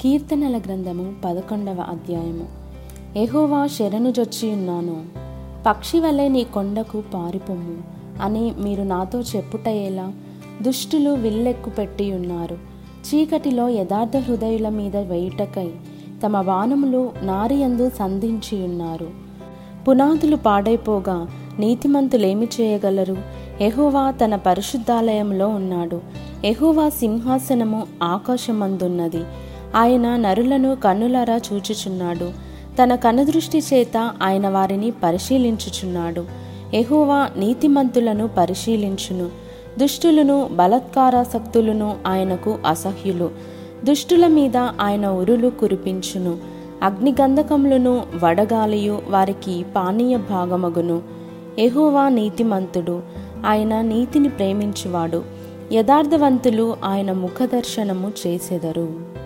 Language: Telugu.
కీర్తనల గ్రంథము పదకొండవ అధ్యాయము. ఎహోవా శరణుజొచ్చి ఉన్నాను. పక్షి వలె నీ కొండకు పారిపొమ్ము అని మీరు నాతో చెప్పుటయేలా దుష్టులు విల్లెక్కు పెట్టి ఉన్నారు. చీకటిలో యథార్థ హృదయుల మీద వేయుటకై తమ బాణములు నారియందు సంధించి ఉన్నారు. పునాదులు పాడైపోగా నీతిమంతులేమి చేయగలరు? ఎహోవా తన పరిశుద్ధాలయంలో ఉన్నాడు. ఎహోవా సింహాసనము ఆకాశమందున్నది. ఆయన నరులను కన్నులారా చూచుచున్నాడు. తన కనుదృష్టి చేత ఆయన వారిని పరిశీలించుచున్నాడు. ఎహోవా నీతిమంతులను పరిశీలించును. దుష్టులను బలత్కారాసక్తులను ఆయనకు అసహ్యులు. దుష్టుల మీద ఆయన ఉరులు కురిపించును. అగ్నిగంధకములను వడగాలియు వారికి పానీయ భాగమగును. ఎహోవా నీతిమంతుడు. ఆయన నీతిని ప్రేమించువాడు. యథార్థవంతులు ఆయన ముఖదర్శనము చేసెదరు.